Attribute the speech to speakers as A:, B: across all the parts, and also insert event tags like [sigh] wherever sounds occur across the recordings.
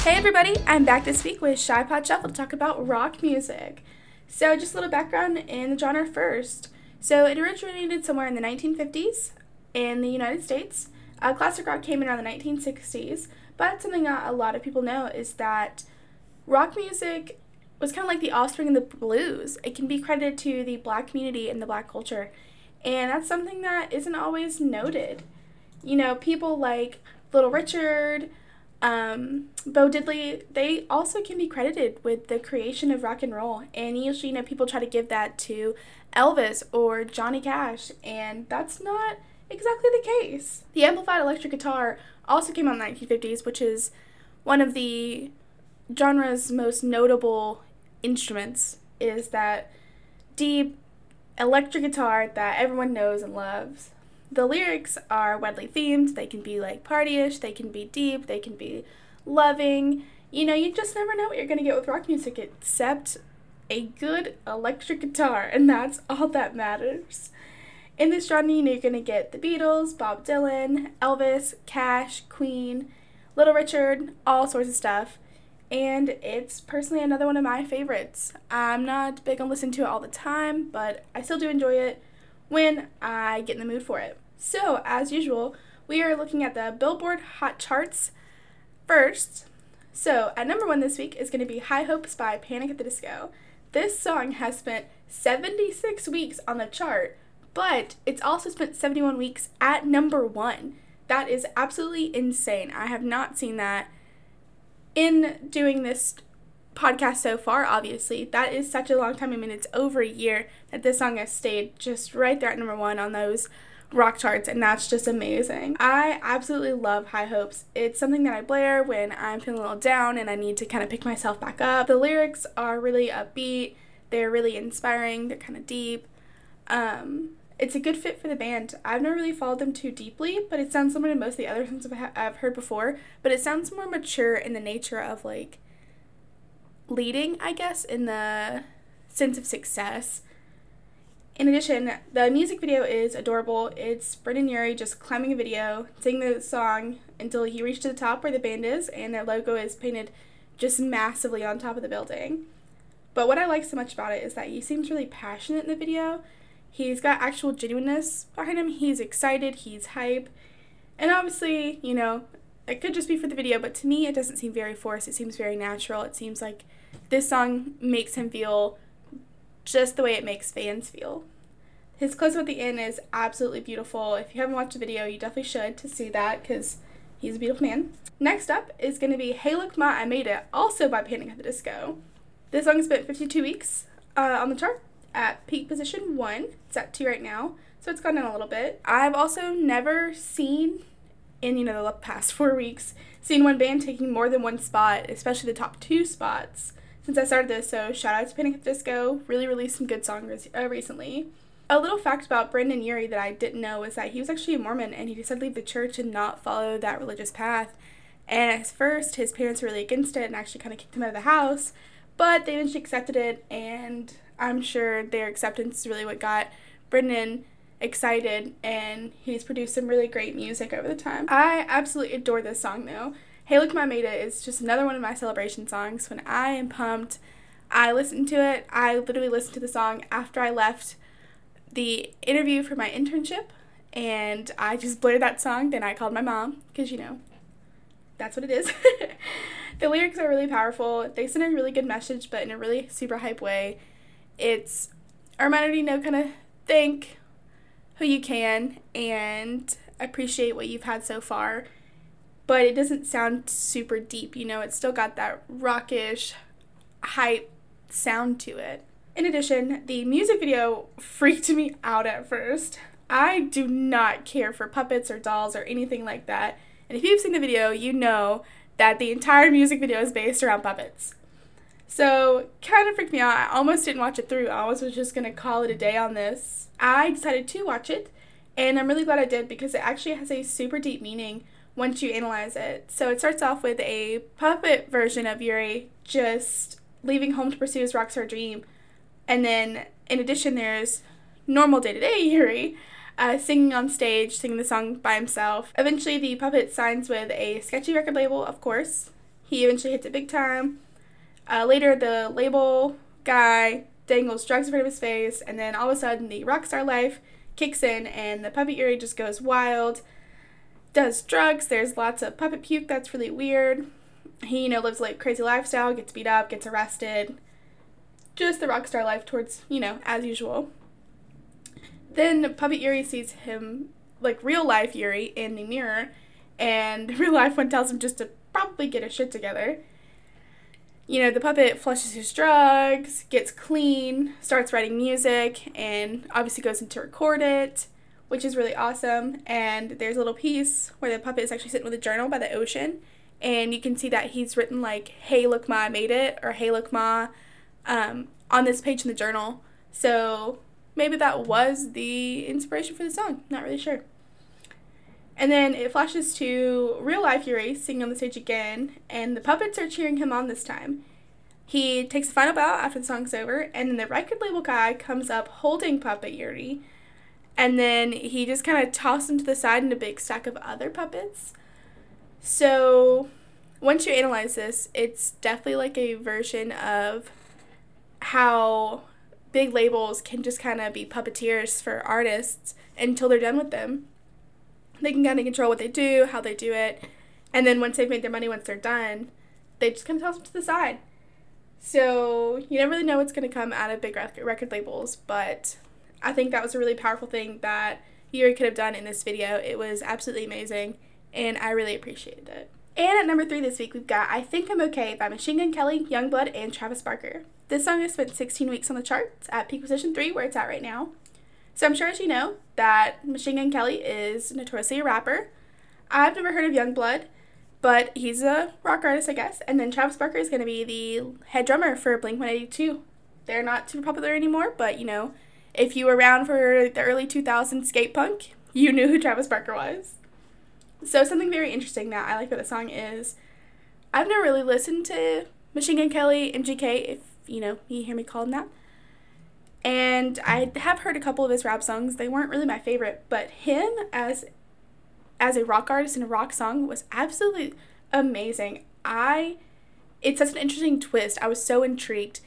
A: Hey everybody, I'm back this week with Shy Pod Shuffle to talk about rock music. So, just a little background in the genre first. So, it originated somewhere in the 1950s in the United States. Uh, classic rock came in around the 1960s, but something that a lot of people know is that rock music was kind of like the offspring of the blues. It can be credited to the black community and the black culture, and that's something that isn't always noted. You know, people like Little Richard, um, Bo Diddley, they also can be credited with the creation of rock and roll. And usually, you know, people try to give that to Elvis or Johnny Cash, and that's not exactly the case. The amplified electric guitar also came out in the 1950s, which is one of the genre's most notable instruments, is that deep electric guitar that everyone knows and loves. The lyrics are widely themed. They can be like partyish, they can be deep, they can be loving. You know, you just never know what you're going to get with rock music except a good electric guitar, and that's all that matters. In this genre, you know, you're going to get the Beatles, Bob Dylan, Elvis, Cash, Queen, Little Richard, all sorts of stuff. And it's personally another one of my favorites. I'm not big on listening to it all the time, but I still do enjoy it when I get in the mood for it. So, as usual, we are looking at the Billboard Hot Charts first. So, at number one this week is going to be High Hopes by Panic at the Disco. This song has spent 76 weeks on the chart, but it's also spent 71 weeks at number one. That is absolutely insane. I have not seen that in doing this podcast so far, obviously. That is such a long time. I mean, it's over a year that this song has stayed just right there at number one on those rock charts, and that's just amazing. I absolutely love High Hopes. It's something that I blare when I'm feeling a little down and I need to kind of pick myself back up. The lyrics are really upbeat, they're really inspiring, they're kind of deep. Um, it's a good fit for the band. I've never really followed them too deeply, but it sounds similar to most of the other songs I've heard before, but it sounds more mature in the nature of like leading, I guess, in the sense of success. In addition, the music video is adorable. It's Brendon Urie just climbing a video, singing the song until he reached the top where the band is, and their logo is painted just massively on top of the building. But what I like so much about it is that he seems really passionate in the video. He's got actual genuineness behind him. He's excited, he's hype. And obviously, you know, it could just be for the video, but to me, it doesn't seem very forced. It seems very natural. It seems like this song makes him feel just the way it makes fans feel. His close at the end is absolutely beautiful. If you haven't watched the video, you definitely should to see that because he's a beautiful man. Next up is going to be Hey Look Ma, I Made It, also by Panic at the Disco. This song spent 52 weeks uh, on the chart at peak position 1. It's at 2 right now, so it's gone down a little bit. I've also never seen, in you know the past four weeks, seen one band taking more than one spot, especially the top two spots since I started this, so shout out to Panic at Disco. Really released some good songs uh, recently. A little fact about Brendon Urie that I didn't know is that he was actually a Mormon and he decided to leave the church and not follow that religious path. And at first, his parents were really against it and actually kind of kicked him out of the house, but they eventually accepted it, and I'm sure their acceptance is really what got Brendon excited, and he's produced some really great music over the time. I absolutely adore this song though. Hey Look My Made is just another one of my celebration songs. When I am pumped, I listen to it. I literally listened to the song after I left the interview for my internship, and I just blared that song. Then I called my mom, because you know, that's what it is. [laughs] the lyrics are really powerful. They send a really good message, but in a really super hype way. It's a reminder to, you know, kind of thank who you can and appreciate what you've had so far but it doesn't sound super deep, you know, it's still got that rockish, hype sound to it. In addition, the music video freaked me out at first. I do not care for puppets or dolls or anything like that. And if you've seen the video, you know that the entire music video is based around puppets. So, kind of freaked me out. I almost didn't watch it through. I almost was just going to call it a day on this. I decided to watch it, and I'm really glad I did because it actually has a super deep meaning once you analyze it. So it starts off with a puppet version of Urie just leaving home to pursue his rockstar dream. And then, in addition, there's normal day to day Urie uh, singing on stage, singing the song by himself. Eventually, the puppet signs with a sketchy record label, of course. He eventually hits it big time. Uh, later, the label guy dangles drugs in front of his face, and then all of a sudden, the rock star life kicks in, and the puppet Urie just goes wild. Does drugs. There's lots of puppet puke. That's really weird. He, you know, lives like crazy lifestyle, gets beat up, gets arrested. Just the rock star life towards, you know, as usual. Then Puppet Urie sees him, like real life Urie, in the mirror, and [laughs] real life one tells him just to probably get his shit together. You know, the puppet flushes his drugs, gets clean, starts writing music, and obviously goes in to record it, which is really awesome. And there's a little piece where the puppet is actually sitting with a journal by the ocean, and you can see that he's written like hey look ma i made it or hey look ma um, on this page in the journal. So maybe that was the inspiration for the song. Not really sure and then it flashes to real life Urie singing on the stage again and the puppets are cheering him on this time. He takes a final bow after the song's over and then the record label guy comes up holding puppet urie. And then he just kind of tosses him to the side in a big stack of other puppets. So, once you analyze this, it's definitely like a version of how big labels can just kind of be puppeteers for artists until they're done with them. They can kind of control what they do, how they do it, and then once they've made their money, once they're done, they just kind of toss them to the side. So you never really know what's going to come out of big record labels, but I think that was a really powerful thing that Urie could have done in this video. It was absolutely amazing and I really appreciated it. And at number three this week, we've got I Think I'm Okay by Machine Gun Kelly, Yungblud, and Travis Barker. This song has spent 16 weeks on the charts at peak position 3, where it's at right now. So I'm sure as you know that Machine Gun Kelly is notoriously a rapper. I've never heard of Yungblud, but he's a rock artist, I guess. And then Travis Barker is going to be the head drummer for Blink 182. They're not super popular anymore, but you know, if you were around for the early 2000s skate punk, you knew who Travis Barker was. So something very interesting that I like about the song is I've never really listened to Machine Gun Kelly MGK, if you know you hear me call him that. And I have heard a couple of his rap songs. They weren't really my favorite, but him as as a rock artist in a rock song was absolutely amazing. I it's such an interesting twist. I was so intrigued.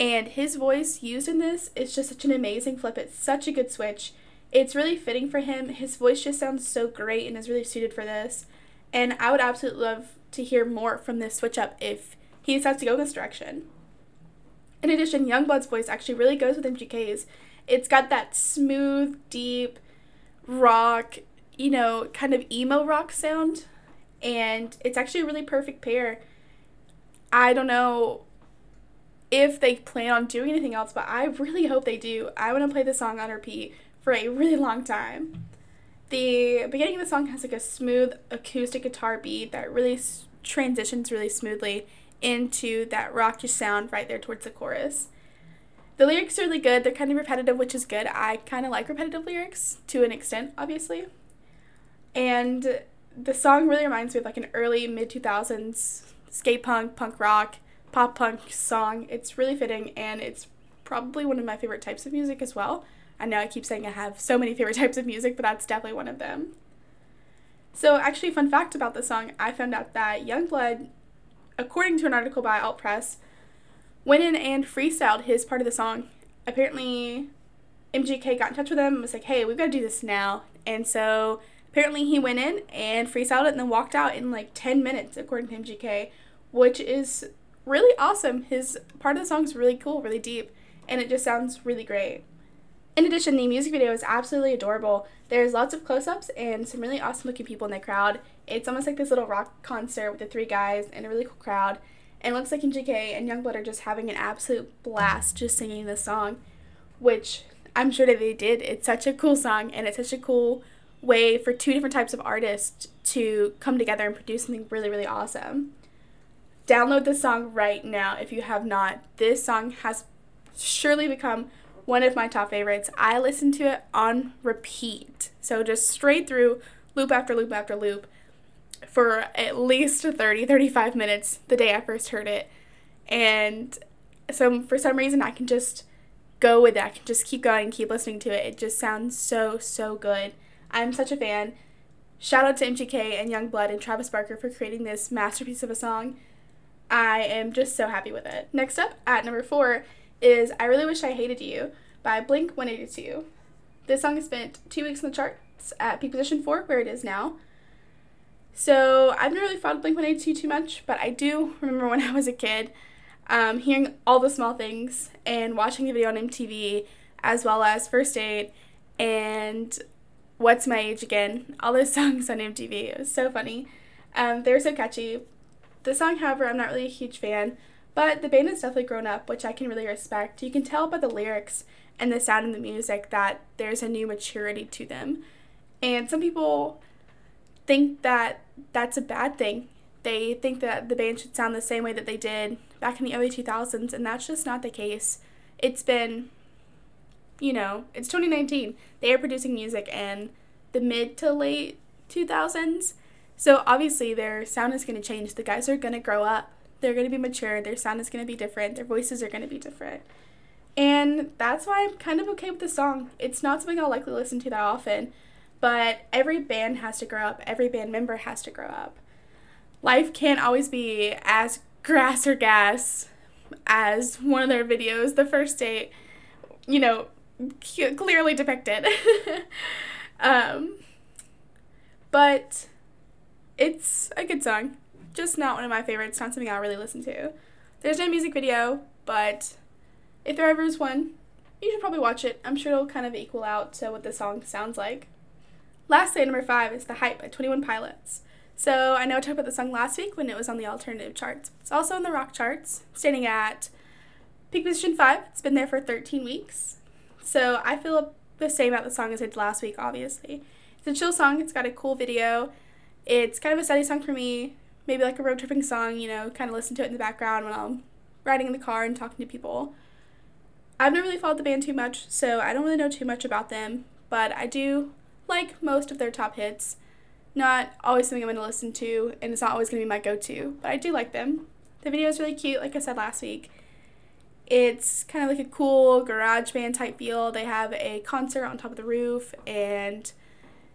A: And his voice used in this is just such an amazing flip. It's such a good switch it's really fitting for him. His voice just sounds so great and is really suited for this. And I would absolutely love to hear more from this switch up if he decides to go in this direction. In addition, Yungblud's voice actually really goes with MGK's. It's got that smooth, deep rock, you know, kind of emo rock sound, and it's actually a really perfect pair. I don't know if they plan on doing anything else, but I really hope they do. I want to play the song on repeat for a really long time. The beginning of the song has like a smooth acoustic guitar beat that really s- transitions really smoothly into that rocky sound right there towards the chorus. The lyrics are really good. They're kind of repetitive, which is good. I kind of like repetitive lyrics to an extent, obviously. And the song really reminds me of like an early mid 2000s skate punk, punk rock, pop punk song. It's really fitting and it's probably one of my favorite types of music as well. I know I keep saying I have so many [laughs] favorite types of music, but that's definitely one of them. So, actually, fun fact about the song I found out that Yungblud, according to an article by Alt Press, went in and freestyled his part of the song. Apparently, MGK got in touch with him and was like, hey, we've got to do this now. And so, apparently, he went in and freestyled it and then walked out in like 10 minutes, according to MGK, which is really awesome. His part of the song is really cool, really deep, and it just sounds really great. In addition, the music video is absolutely adorable. There's lots of close ups and some really awesome looking people in the crowd. It's almost like this little rock concert with the three guys and a really cool crowd. And it looks like MGK and Yungblud are just having an absolute blast just singing this song, which I'm sure that they did. It's such a cool song and it's such a cool way for two different types of artists to come together and produce something really, really awesome. Download this song right now if you have not. This song has surely become one of my top favorites. I listen to it on repeat. So just straight through, loop after loop after loop, for at least 30, 35 minutes the day I first heard it. And so for some reason, I can just go with it. I can just keep going keep listening to it. It just sounds so, so good. I'm such a fan. Shout out to MGK and Yungblud and Travis Barker for creating this masterpiece of a song. I am just so happy with it. Next up, at number four, is I Really Wish I Hated You by Blink 182. This song has spent two weeks in the charts at peak position four, where it is now. So I've never really followed Blink 182 too much, but I do remember when [laughs] I was a kid um, hearing all the small things and watching the video on MTV, as well as First Date and What's My Age Again, all those [laughs] songs on MTV. It was so funny. Um, they were so catchy. The song, however, I'm not really a huge fan, but the band has definitely grown up, which I can really respect. You can tell by the lyrics and the sound of the music that there's a new maturity to them. And some people think that that's a bad thing. They think that the band should sound the same way that they did back in the early 2000s, and that's just not the case. It's been, you know, it's 2019. They are producing music in the mid to late 2000s. So obviously their sound is going to change. The guys are going to grow up. They're going to be mature. Their sound is going to be different. Their voices are going to be different. And that's why I'm kind of okay with the song. It's not something I'll likely listen to that often, but every band has to grow up. Every band member has to grow up. Life can't always be as grass or gas as one of their videos, the first date, you know, clearly depicted. [laughs] um, but it's a good song. Just not one of my favorites, not something I'll really listen to. There's no music video, but if there ever is one, you should probably watch it. I'm sure it'll kind of equal out to what the song sounds like. Lastly, number five is The Hype by 21 Pilots. So I know I talked about the song last week when it was on the alternative charts. It's also on the rock charts, standing at peak position five. It's been there for 13 weeks. So I feel the same about the song as I did last week, obviously. It's a chill song, it's got a cool video. It's kind of a study song for me, maybe like a road tripping song, you know, kind of listen to it in the background when I'm riding in the car and talking to people. I've never really followed the band too much, so I don't really know too much about them, but I do like most of their top hits. Not always something I'm going to listen to, and it's not always going to be my go to, but I do like them. The video is really cute, like I said last week. It's kind of like a cool garage band type feel. They have a concert on top of the roof, and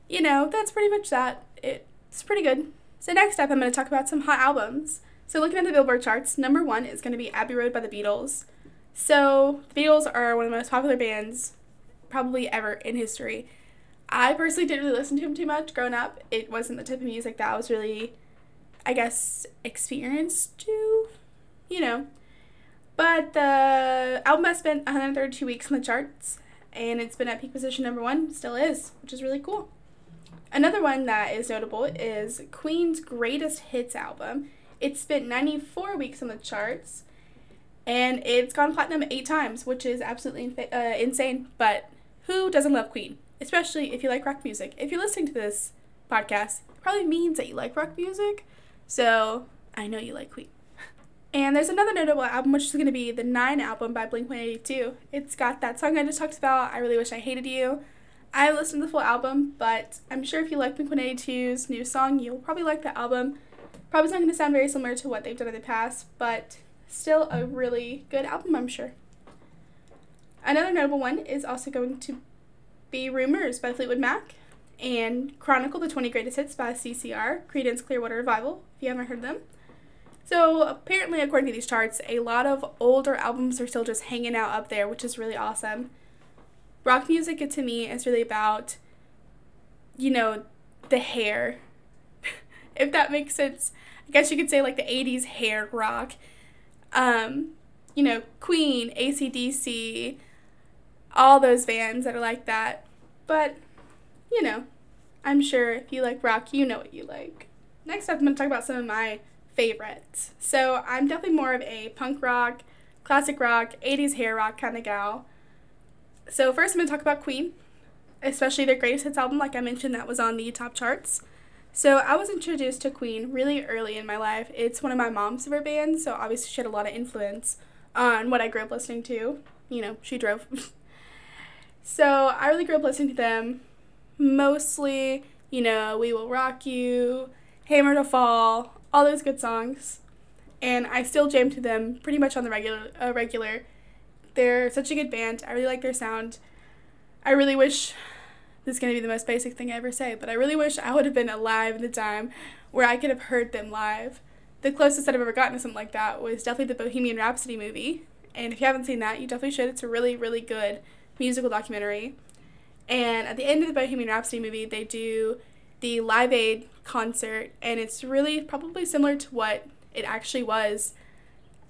A: you know, that's pretty much that. It's pretty good. So, next up, I'm going to talk about some hot albums. So, looking at the Billboard charts, number one is going to be Abbey Road by the Beatles. So, the Beatles are one of the most popular bands probably ever in history. I personally didn't really listen to them too much growing up. It wasn't the type of music that I was really, I guess, experienced to, you know. But the album has spent 132 weeks on the charts, and it's been at peak position number one, still is, which is really cool. Another one that is notable is Queen's Greatest Hits album. It spent 94 weeks on the charts and it's gone platinum eight times, which is absolutely infa- uh, insane. But who doesn't love Queen? Especially if you like rock music. If you're listening to this podcast, it probably means that you like rock music. So I know you like Queen. And there's another notable album, which is going to be the Nine album by Blink 182. It's got that song I just talked about, I Really Wish I Hated You. I listened to the full album, but I'm sure if you like Blink 182's new song, you'll probably like the album. Probably not going to sound very similar to what they've done in the past, but still a really good album, I'm sure. Another notable one is also going to be Rumors by Fleetwood Mac and Chronicle the 20 Greatest Hits by CCR, Creedence Clearwater Revival, if you haven't heard them. So, apparently, according to these charts, a lot of older albums are still just hanging out up there, which is really awesome. Rock music, to me, is really about, you know, the hair. [laughs] if that makes sense. I guess you could say like the 80s hair rock um, you know, Queen, ACDC, all those bands that are like that. But, you know, I'm sure if you like rock, you know what you like. Next up, I'm going to talk about some of my favorites. So I'm definitely more of a punk rock, classic rock, 80s hair rock kind of gal. So first, I'm going to talk about Queen, especially their greatest hits album, like I mentioned, that was on the top charts. So I was introduced to Queen really early in my life. It's one of my mom's favorite bands, so obviously she had a lot of influence on what I grew up listening to. You know, she drove. [laughs] so I really grew up listening to them. Mostly, you know, We Will Rock You, Hammer to Fall, all those good songs. And I still jam to them pretty much on the regular uh, regular. They're such a good band. I really like their sound. I really wish this is going to be the most basic thing I ever say, but I really wish I would have been alive in the time where I could have heard them live. the closest that I've ever gotten to something like that was definitely the Bohemian Rhapsody movie. And if you haven't seen that, you definitely should. It's a really, really good musical documentary. And at the end of the Bohemian Rhapsody movie, they do the Live Aid concert, and it's really probably similar to what it actually was.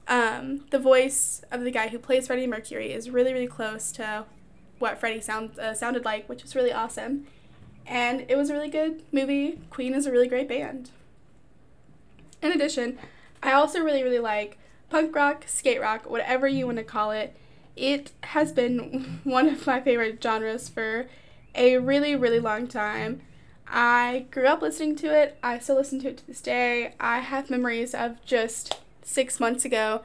A: Um, the voice of the guy who plays Freddie Mercury is really, really close to what Freddie sound, uh, sounded like, which was really awesome. And it was a really good movie. Queen is a really great band. In addition, I also really, really like punk rock, skate rock, whatever you want to call it. It has been [laughs] one of my favorite genres for a really, really long time. I grew up listening to it. I still listen to it to this day. I have memories of just six months ago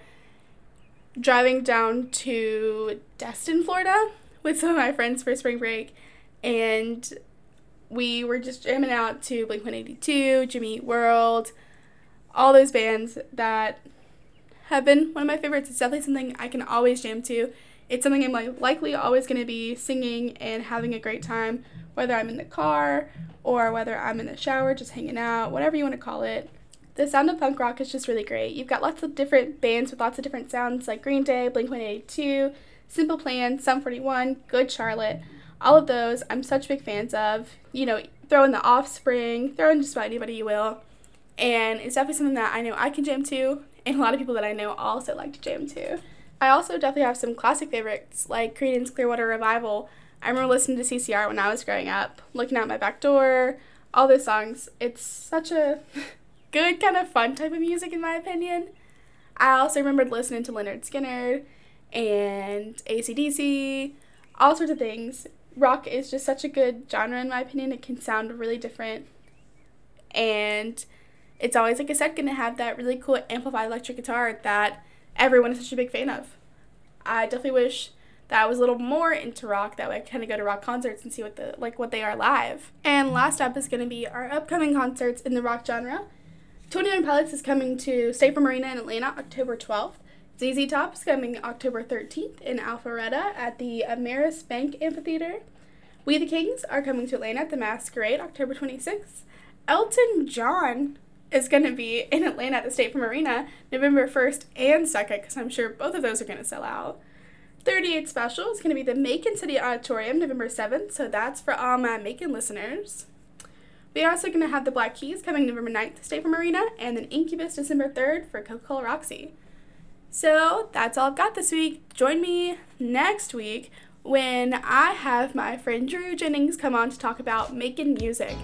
A: driving down to Destin, Florida with some of my friends for spring break, and we were just jamming out to Blink 182, Jimmy Eat World, all those bands that have been one of my favorites. It's definitely something I can always jam to. It's something I'm like likely always going to be singing and having a great time, whether I'm in the car or whether I'm in the shower just hanging out, whatever you want to call it. The sound of punk rock is just really great. You've got lots of different bands with lots of different sounds like Green Day, Blink 182, Simple Plan, Sum 41, Good Charlotte. All of those I'm such big fans of. You know, throw in the offspring, throw in just about anybody you will. And it's definitely something that I know I can jam to, and a lot of people that I know also like to jam to. I also definitely have some classic favorites like Creedence Clearwater Revival. I remember listening to CCR when I was growing up, looking out my back door, all those songs. It's such a [laughs] good kind of fun type of music in my opinion. I also remembered listening to Lynyrd Skynyrd and ACDC, all sorts of things. Rock is just such a good genre in my opinion. It can sound really different. And it's always, like I said, to have that really cool amplified electric guitar that everyone is such a big fan of. I definitely wish that I was a little more into rock. That way, I kind of go to rock concerts and see what the like what they are live. And last up is going to be our upcoming concerts in the rock genre. Twenty One Pilots is coming to State Farm Arena in Atlanta October twelfth. ZZ Top is coming October thirteenth in Alpharetta at the Ameris Bank Amphitheater. We the Kings are coming to Atlanta at the Masquerade October twenty sixth. Elton John is going to be in Atlanta at the State Farm Arena November 1st and 2nd, because I'm sure both of those are going to sell out. 38 Special is going to be the Macon City Auditorium November 7th, so that's for all my Macon listeners. We are also going to have the Black Keys coming November 9th to State Farm Arena, and then Incubus December 3rd for Coca Cola Roxy. So that's all I've got this week. Join me next week when I have my friend Drew Jennings come on to talk about making music.